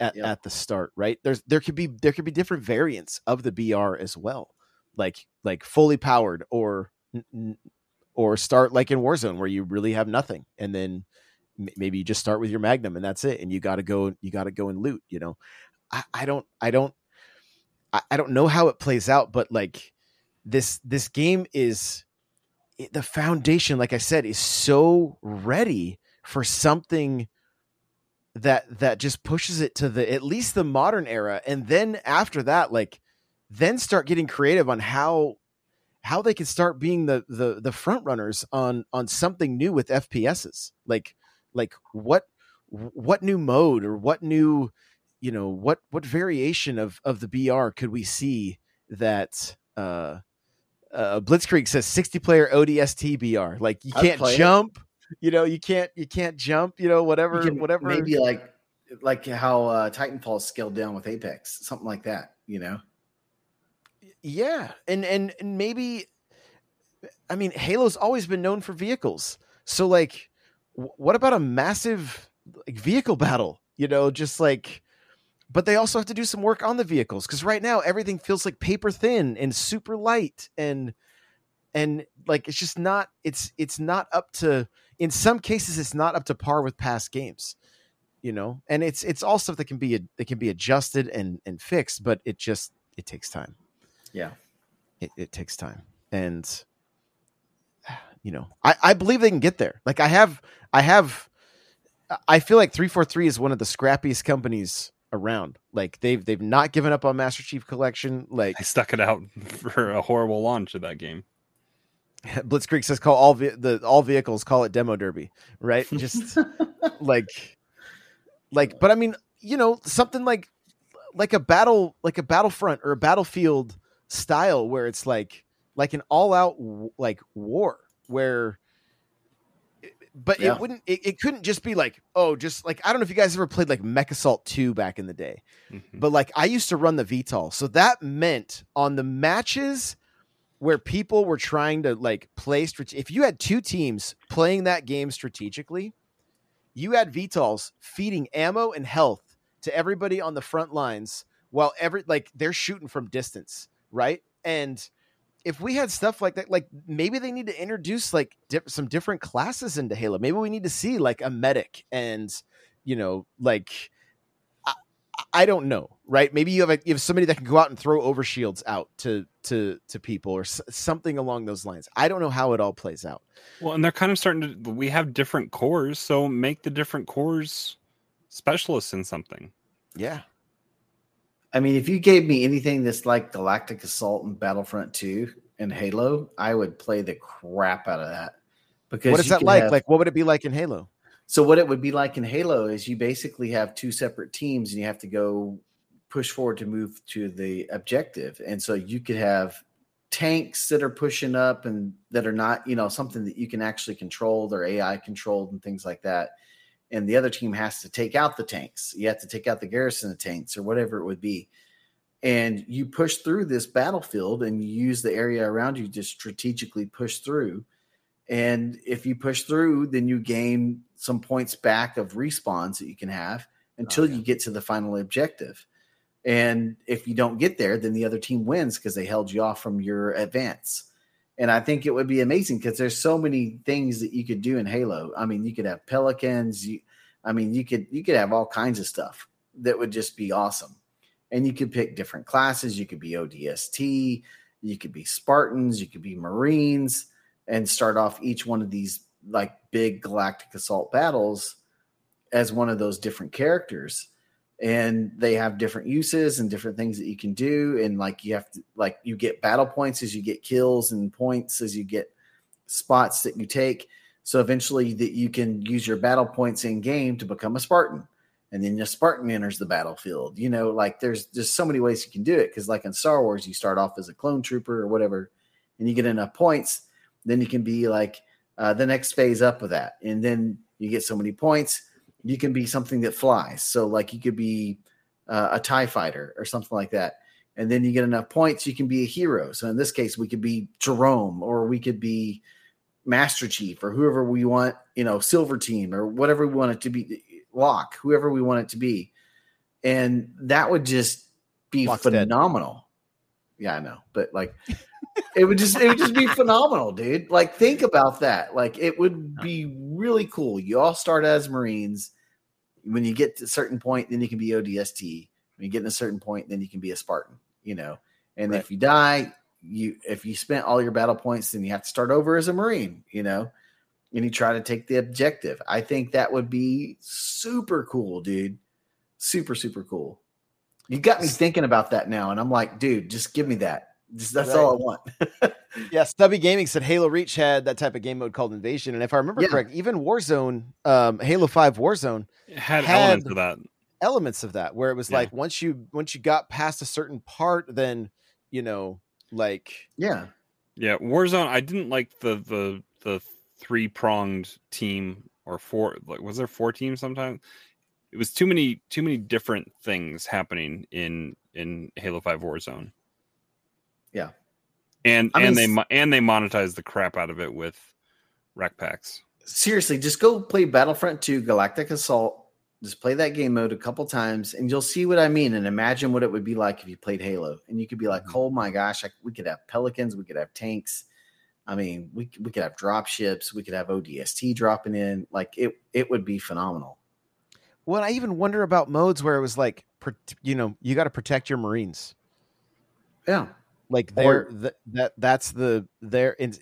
at, Yep. at the start, right? There's there could be there could be different variants of the BR as well, like like fully powered or or start like in Warzone where you really have nothing, and then maybe you just start with your Magnum and that's it, and you got to go you got to go and loot. You know, I, I don't I don't I, I don't know how it plays out, but like this this game is it- the foundation, like I said, is so ready for something that that just pushes it to the at least the modern era. And then after that like then start getting creative on how how they can start being the the the front runners on on something new with FPSs like like what what new mode or what new you know what what variation of of the BR could we see that uh uh Blitzkrieg says 60 player ODST BR like you can't jump it. You know you can't you can't jump you know whatever You whatever Maybe like like how uh, Titanfall scaled down with Apex, something like that. You know, yeah and and and maybe i mean halo's always been known for vehicles so like wh- what about a massive like vehicle battle you know just like but they also have to do some work on the vehicles because right now everything feels like paper thin and super light and and like it's just not it's it's not up to in some cases it's not up to par with past games you know? And it's it's all stuff that can be that can be adjusted and and fixed but it just it takes time. Yeah. it, it takes time. And you know I, I believe they can get there. Like i have i have i feel like 343 is one of the scrappiest companies around. Like they've they've not given up on master chief collection. Like I stuck it out for a horrible launch of that game. blitzkrieg says call all ve- the all vehicles call it demo derby right just like like but i mean you know something like like a battle like a battlefront or a battlefield style where it's like like an all out like war where but Yeah. it wouldn't it, it couldn't just be like oh just like i don't know if you guys ever played like mech assault 2 back in the day Mhm. but like I used to run the VTOL. So that meant on the matches where people were trying to like play if you had two teams playing that game strategically, you had VTOLs feeding ammo and health to everybody on the front lines while every like they're shooting from distance, right? And if we had stuff like that, like maybe they need to introduce like some different classes into Halo. Maybe we need to see like a medic and you know like I don't know, right? Maybe you have a, you have somebody that can go out and throw overshields out to to to people or s- something along those lines. I don't know how it all plays out. Well, and they're kind of starting to. We have different cores, so make the different cores specialists in something. Yeah, I mean, if you gave me anything that's like Galactic Assault and Battlefront 2 and Halo, I would play the crap out of that. Because what is that like? have- Like, what would it be like in Halo? So what it would be like in Halo is you basically have two separate teams and you have to go push forward to move to the objective. And so you could have tanks that are pushing up and that are not, you know, something that you can actually control, they're AI controlled and things like that. And the other team has to take out the tanks. You have to take out the garrison of tanks or whatever it would be. And you push through this battlefield and you use the area around you to strategically push through. And if you push through, then you gain some points back of respawns that you can have until oh, yeah. you get to the final objective. And if you don't get there, then the other team wins because they held you off from your advance. And I think it would be amazing because there's so many things that you could do in Halo. I mean, you could have pelicans. You, I mean, you could you could have all kinds of stuff that would just be awesome. And you could pick different classes. You could be ODST. You could be Spartans. You could be Marines and start off each one of these like big galactic assault battles as one of those different characters and they have different uses and different things that you can do and like you have to like you get battle points as you get kills and points as you get spots that you take so eventually that you can use your battle points in game to become a spartan and then a Spartan enters the battlefield. You know, like there's just so many ways you can do it. Because like in Star Wars, you start off as a clone trooper or whatever, and you get enough points, then you can be like uh, the next phase up of that, and then you get so many points, you can be something that flies. So like you could be uh, a Tie fighter or something like that. And then you get enough points, you can be a hero. So in this case, we could be Jerome, or we could be Master Chief, or whoever we want, you know, Silver Team, or whatever we want it to be Locke, whoever we want it to be. And that would just be Locke's dead. phenomenal. Yeah, I know. But like it would just it would just be phenomenal, dude. Like think about that. Like it would be really cool. You all start as Marines. When you get to a certain point, then you can be ODST. When you get to a certain point, then you can be a Spartan, you know. And Right. if you die, you if you spent all your battle points, then you have to start over as a Marine, you know and you try to take the objective. I think that would be super cool, dude. Super, super cool. You got me thinking about that now, and I'm like, dude, just give me that. Just, that's all I want. Yeah, Stubby Gaming said Halo Reach had that type of game mode called Invasion, and if I remember Yeah. correct, even Warzone, um, Halo Five Warzone It had, Had- elements of that. elements of that, where it was Yeah. like once you once you got past a certain part, then you know, like yeah, Yeah, Warzone. I didn't like the the the three pronged team or four. Like, was there four teams? Sometimes it was too many too many different things happening in in Halo Five Warzone. Yeah. and I mean, and they and they monetize the crap out of it with REQ packs. seriously, just go play Battlefront 2 Galactic Assault. Just play that game mode a couple times, and you'll see what I mean. And imagine what it would be like if you played Halo, and you could be like, Mhm. "Oh my gosh, I, we could have Pelicans, we could have tanks. I mean, we we could have drop ships, we could have ODST dropping in. Like it, it would be phenomenal." Well, I even wonder about modes where it was like, you know, you got to protect your Marines. Yeah, Like they're th- that that's the their in,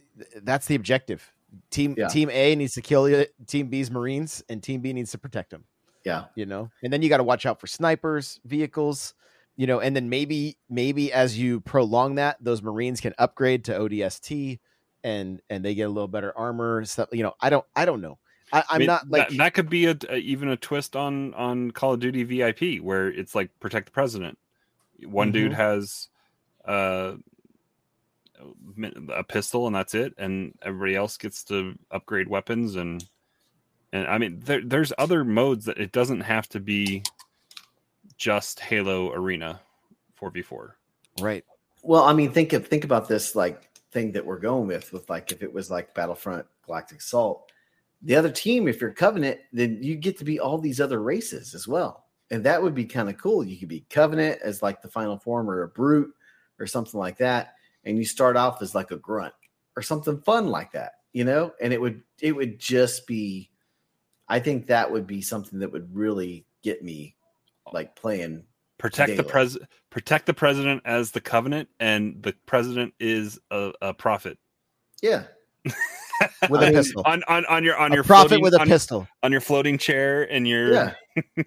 that's the objective. Team Yeah. Team A needs to kill you, Team B's Marines, and Team B needs to protect them. yeah. You know, and then you got to watch out for snipers, vehicles. You know, and then maybe maybe as you prolong that, those Marines can upgrade to ODST, and and they get a little better armor stuff. You know, I don't I don't know. I, I'm I mean, not like that, that could be a, a- even a twist on on Call of Duty VIP where it's like protect the president. One dude Mhm. has uh, a pistol and that's it, and everybody else gets to upgrade weapons and and I mean there, there's other modes that it doesn't have to be just Halo Arena four v four. right. Well, I mean, think of think about this like thing that we're going with with like if it was like Battlefront Galactic Assault, the other team, if you're Covenant, then you get to be all these other races as well. And that would be kind of cool. You could be Covenant as like the final form or a brute or something like that. And you start off as like a grunt or something fun like that, you know? And it would it would just be I think that would be something that would really get me like playing Protect the pres protect the president as the covenant, and the president is a, a prophet. yeah. With a pistol. on on on your on a your prophet floating, with a on, pistol. on your floating chair and your Yeah.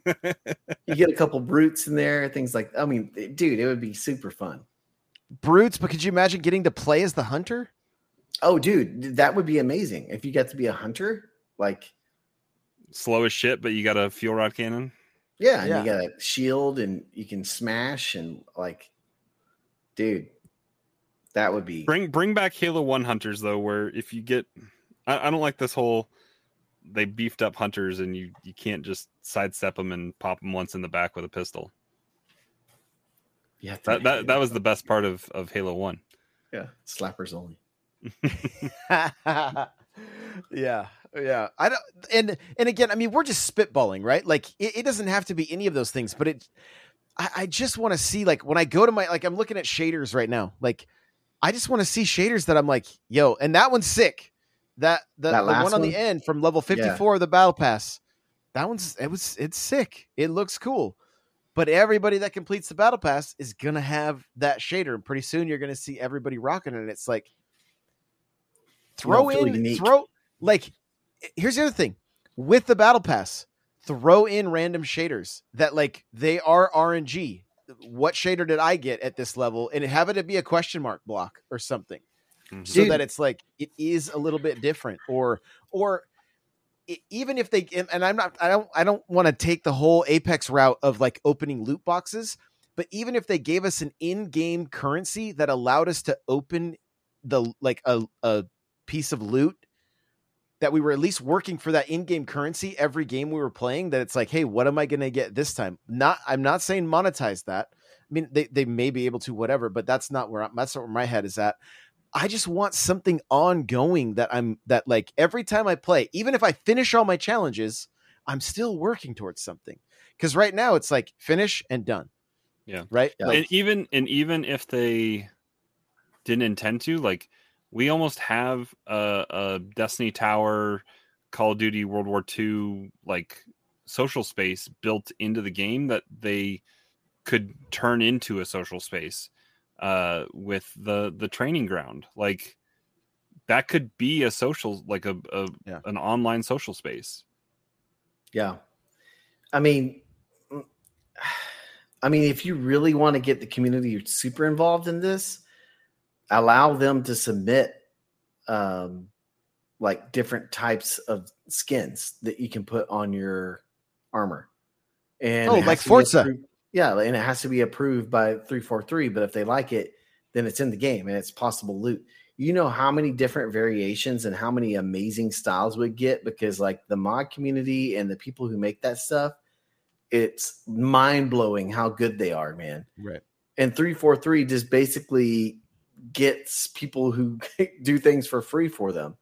you get a couple brutes in there, things like I mean, dude, it would be super fun. Brutes, but could you imagine getting to play as the hunter? Oh, dude, that would be amazing if you get to be a hunter. Like, slow as shit, but you got a fuel rod cannon. yeah, and Yeah. you got a shield and you can smash and like, dude, that would be Bring bring back Halo One hunters though, where if you get, I, I don't like this whole they beefed up hunters and you you can't just sidestep them and pop them once in the back with a pistol. You have to That that, that was the best part of of Halo One. yeah slappers only. yeah, yeah. I don't, and and again, I mean, we're just spitballing, right? Like, it, it doesn't have to be any of those things, but it. I, I just want to see, like, when I go to my, like, I'm looking at shaders right now. Like, I just want to see shaders that I'm like, yo, and that one's sick. That the, That the last one on the end from level 54 of the battle pass. That one's it was it's sick. It looks cool. But everybody that completes the battle pass is gonna have that shader, and pretty soon you're gonna see everybody rocking it. And it's like throw in unique. throw like here's the other thing with the battle pass throw in random shaders that like they are rng what shader did i get at this level and have it to be a question mark block or something so Dude. that it's like it is a little bit different or or even if they and I'm not I don't I don't want to take the whole Apex route of like opening loot boxes, but even if they gave us an in-game currency that allowed us to open the like a a piece of loot that we were at least working for that in-game currency every game we were playing that it's like hey what am i going to get this time? Not i'm not saying monetize that. I mean they, they may be able to whatever but that's not where I'm, that's not where my head is at i just want something ongoing that i'm that like every time i play even if i finish all my challenges i'm still working towards something because right now it's like finish and done Yeah. right Yeah. Like, and even and even if they didn't intend to like we almost have a, a destiny tower call of duty world war ii like social space built into the game that they could turn into a social space uh with the the training ground like that could be a social like a, a Yeah. an online social space Yeah. I mean, mm, I mean, if you really want to get the community super involved in this, allow them to submit um, like different types of skins that you can put on your armor. And Oh, like Forza. approved- yeah, and it has to be approved by 343. But if they like it, then it's in the game and it's possible loot. You know how many different variations and how many amazing styles we get because like the mod community and the people who make that stuff, it's mind blowing how good they are, man. right And 343 just basically gets people who do things for free for them.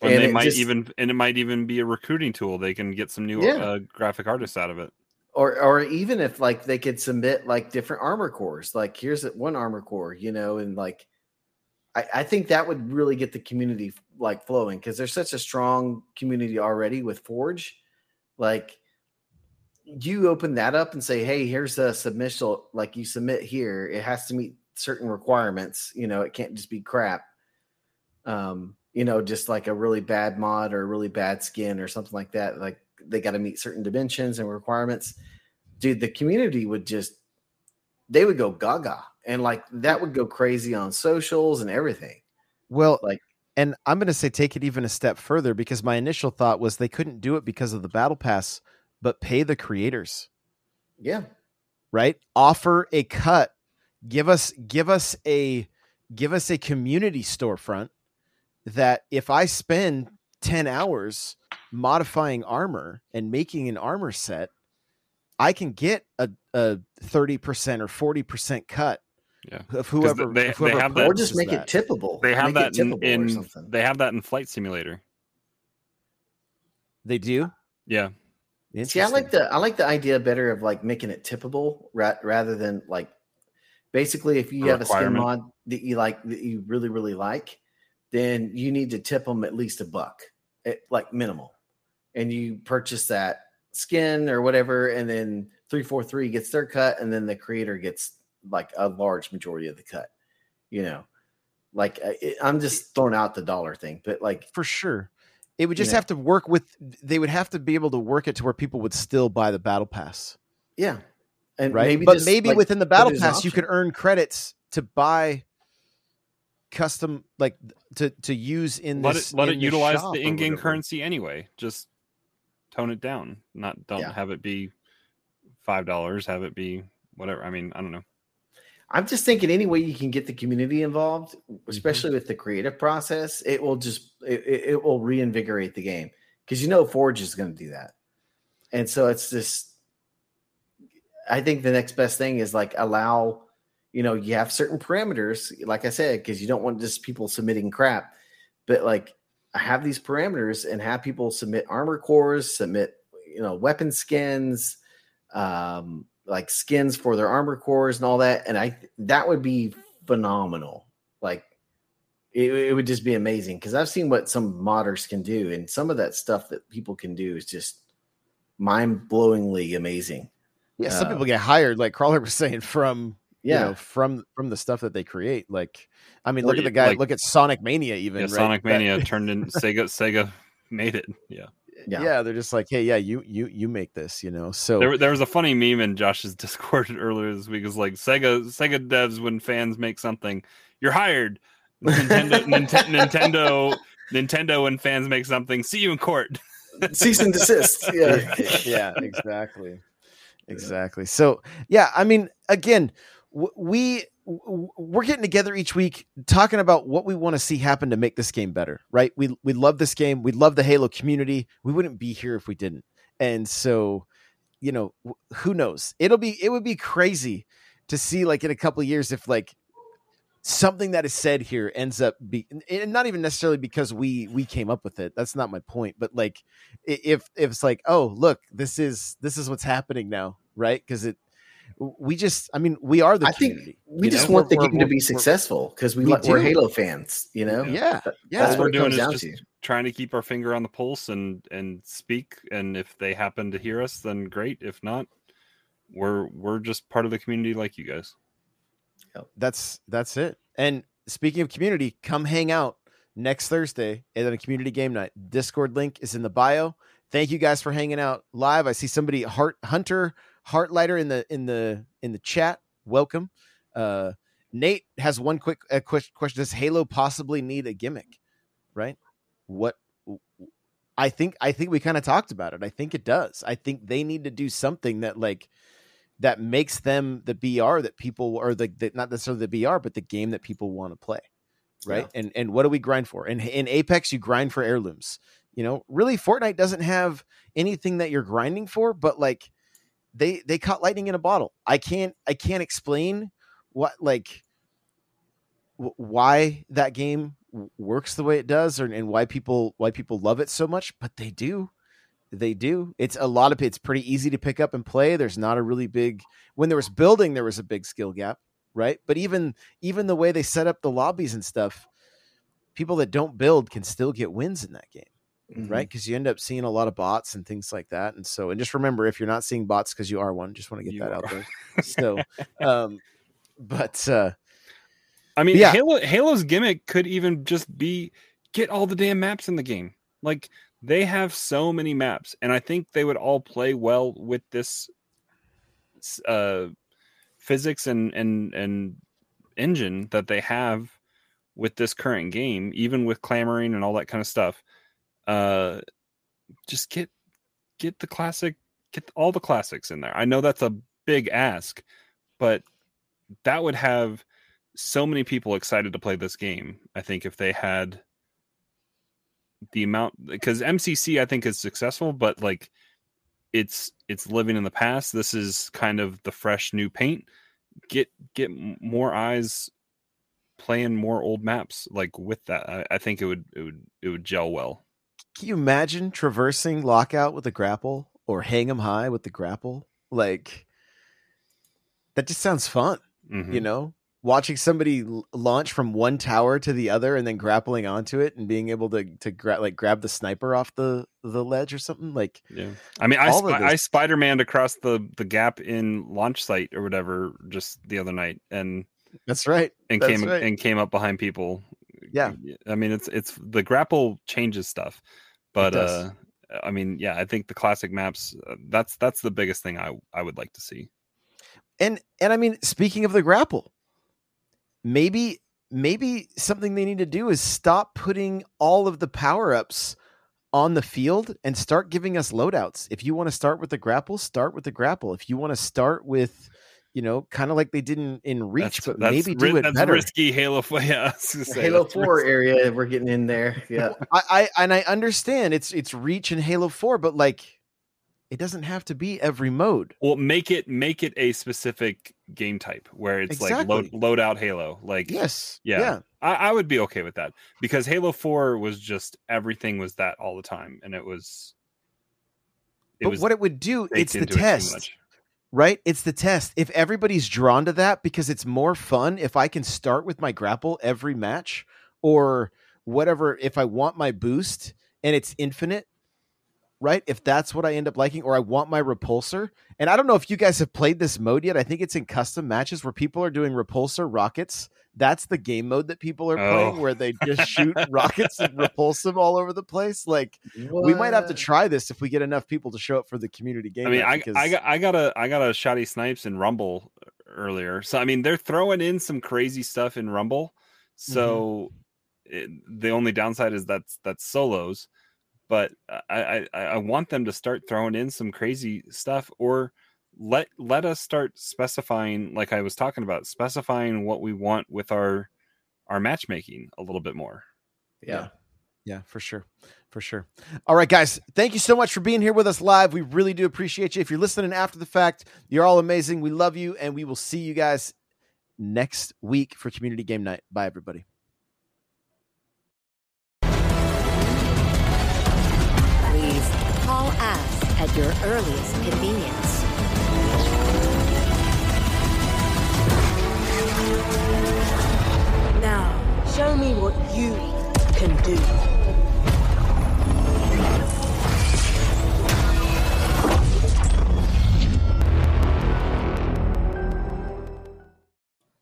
and, And they it might just- even and it might even be a recruiting tool they can get some new Yeah. uh, graphic artists out of it or or even if like they could submit like different armor cores like here's one armor core you know and like i, I think that would really get the community like flowing because there's such a strong community already with forge. Like you open that up and say hey here's a submission like you submit here it has to meet certain requirements you know it can't just be crap. Um you know just like a really bad mod or a really bad skin or something like that like they got to meet certain dimensions and requirements. Dude the community would just they would go gaga and like that would go crazy on socials and everything. Well, Like- and I'm going to say take it even a step further because my initial thought was they couldn't do it because of the battle pass, but pay the creators, yeah. Right? Offer a cut, give us give us a give us a community storefront that if I spend 10 hours modifying armor and making an armor set, I can get a, a 30% or 40% cut Yeah. of whoever, they- of they whoever have that- or just make that. it tippable They have Make that in, in they have that in Flight Simulator. They do. Yeah, See, I like the I like the idea better of like making it tippable ra- rather than like basically if you A have a skin mod that you like that you really really like, then you need to tip them at least a buck, at, like minimal, and you purchase that skin or whatever, and then three four three gets their cut, and then the creator gets like a large majority of the cut. You know, like I- it, I'm just throwing out the dollar thing, but like for sure. It would You just know? have to work with. They would have to be able to work it to where people would still buy the battle pass, yeah, and right? maybe but just, maybe like, within the battle it as an pass, you could earn credits to buy custom, like to to use in let this. it let in it utilize the in-game currency anyway. Just tone it down. Not don't Yeah. have it be five dollars. Have it be whatever. I mean, I don't know. I'm just thinking any way you can get the community involved, Mm-hmm. especially with the creative process, it will just it, it it will reinvigorate the game because you know Forge is going to do that, and so it's just. I think the next best thing is like allow, you know, you have certain parameters, like I said, because you don't want just people submitting crap, but like have these parameters and have people submit armor cores, submit you know weapon skins, um, like skins for their armor cores and all that. And I that would be phenomenal. Like it, it would just be amazing because I've seen what some modders can do, and some of that stuff that people can do is just mind blowingly amazing. Yeah, some Uh, people get hired, like Crawler was saying, from Yeah, you know, from from the stuff that they create. Like, I mean, Or look at the guy. like- look at Sonic Mania, even Yeah, right? Sonic Mania turned in Sega. Sega made it. Yeah. Eh, yeah, yeah. they're just like, hey, yeah, you you you make this, you know. So There, there was a funny meme in Josh's Discord earlier this week. is like Sega Sega devs when fans make something, you're hired. Nintendo Ninte- Nintendo Nintendo when fans make something, see you in court. cease and desist. Yeah. yeah, exactly. Exactly. So, yeah, I mean, again, we we're getting together each week talking about what we want to see happen to make this game better, right? We we love this game. We love the Halo community. We wouldn't be here if we didn't. And so, you know, who knows? It'll be it would be crazy to see like in a couple years if like something that is said here ends up be and not even necessarily because we we came up with it that's not my point but like if if it's like oh look this is this is what's happening now right because it we just i mean we are the I think community we just know? want the We're- game to be successful because we, we like we're. Halo fans. You know. yeah That- yeah That's what we're doing is down just to. trying to keep our finger on the pulse and and speak. And if they happen to hear us, then great. If not, we're we're just part of the community like you guys. that's that's it and speaking of community come hang out next thursday at a community game night discord link is in the bio thank you guys for hanging out live i see somebody heart hunter heartlighter in the in the in the chat welcome uh nate has one quick uh, ques- question does halo possibly need a gimmick right what i think i think we kind of talked about it i think it does i think they need to do something that like that makes them the BR that people or the, the not necessarily the BR, but the game that people want to play. Right. And and what do we grind for? And in Apex, you grind for heirlooms. You know, really Fortnite doesn't have anything that you're grinding for, but like they they caught lightning in a bottle. I can't I can't explain what like w- why that game works the way it does or, and why people why people love it so much, but they do they do. It's a lot of it's pretty easy to pick up and play. There's not a really big when there was building, there was a big skill gap, right? But even even the way they set up the lobbies and stuff, people that don't build can still get wins in that game, Mhm. right? Because you end up seeing a lot of bots and things like that. And so, and just remember, if you're not seeing bots because you are one, just want to get You that out there. So, um, but uh, I mean, Yeah. Halo Halo's gimmick could even just be get all the damn maps in the game. Like they have so many maps, and I think they would all play well with this uh, physics and and and engine that they have with this current game, even with clamoring and all that kind of stuff. Uh, just get get the classic, get all the classics in there. I know that's a big ask, but that would have so many people excited to play this game. I think if they had the amount because MCC I think is successful, but like it's it's living in the past. This is kind of the fresh new paint. Get get more eyes playing more old maps like with that. I, I think it would it would it would gel well. Can you imagine traversing lockout with a grapple or Hang 'Em High with the grapple? Like that just sounds fun. Mhm. you know watching somebody launch from one tower to the other and then grappling onto it and being able to to gra- like grab the sniper off the the ledge or something like Yeah, I mean, I sp- I this- Spider Man across the the gap in launch site or whatever just the other night, and that's right and That's came right. and came up behind people. Yeah. I mean, it's it's the grapple changes stuff, but uh, I mean, yeah, I think the classic maps uh, that's that's the biggest thing I I would like to see. and and i mean speaking of the grapple maybe maybe something they need to do is stop putting all of the power-ups on the field and start giving us loadouts. If you want to start with the grapple start with the grapple. If you want to start with you know kind of like they didn't in reach but maybe do ri- it that's better risky Halo. Yeah, I was gonna say, Halo Four risky. area, we're getting in there. Yeah, I, I and I understand it's it's reach and Halo 4, but like it doesn't have to be every mode. Well, make it make it a specific game type where it's like load Exactly. load out Halo. Like Yes. Yeah. Yeah. I, I would be okay with that because Halo Four was just everything was that all the time, and it was. It But was what it would do, it's the into it too test. Right? It's the test. If everybody's drawn to that because it's more fun if I can start with my grapple every match or whatever if I want my boost and it's infinite, right? If that's what I end up liking or I want my repulsor. And I don't know if you guys have played this mode yet. I think it's in custom matches where people are doing repulsor rockets. That's the game mode that people are playing Oh. where they just shoot rockets and repulse them all over the place. Like we might have to try this if we get enough people to show up for the community game. I mean, I, because- I got I got a I got a Shotty Snipes in Rumble earlier, so I mean they're throwing in some crazy stuff in Rumble. So Mm-hmm. it, the only downside is that's that's solos, but I, I I want them to start throwing in some crazy stuff or let let us start specifying like I was talking about specifying what we want with our our matchmaking a little bit more. Yeah. Yeah, for sure. For sure. All right, guys. Thank you so much for being here with us live. We really do appreciate you. If you're listening after the fact, you're all amazing. We love you, and we will see you guys next week for Community Game Night. Bye, everybody. Please call us at your earliest convenience. Show me what you can do.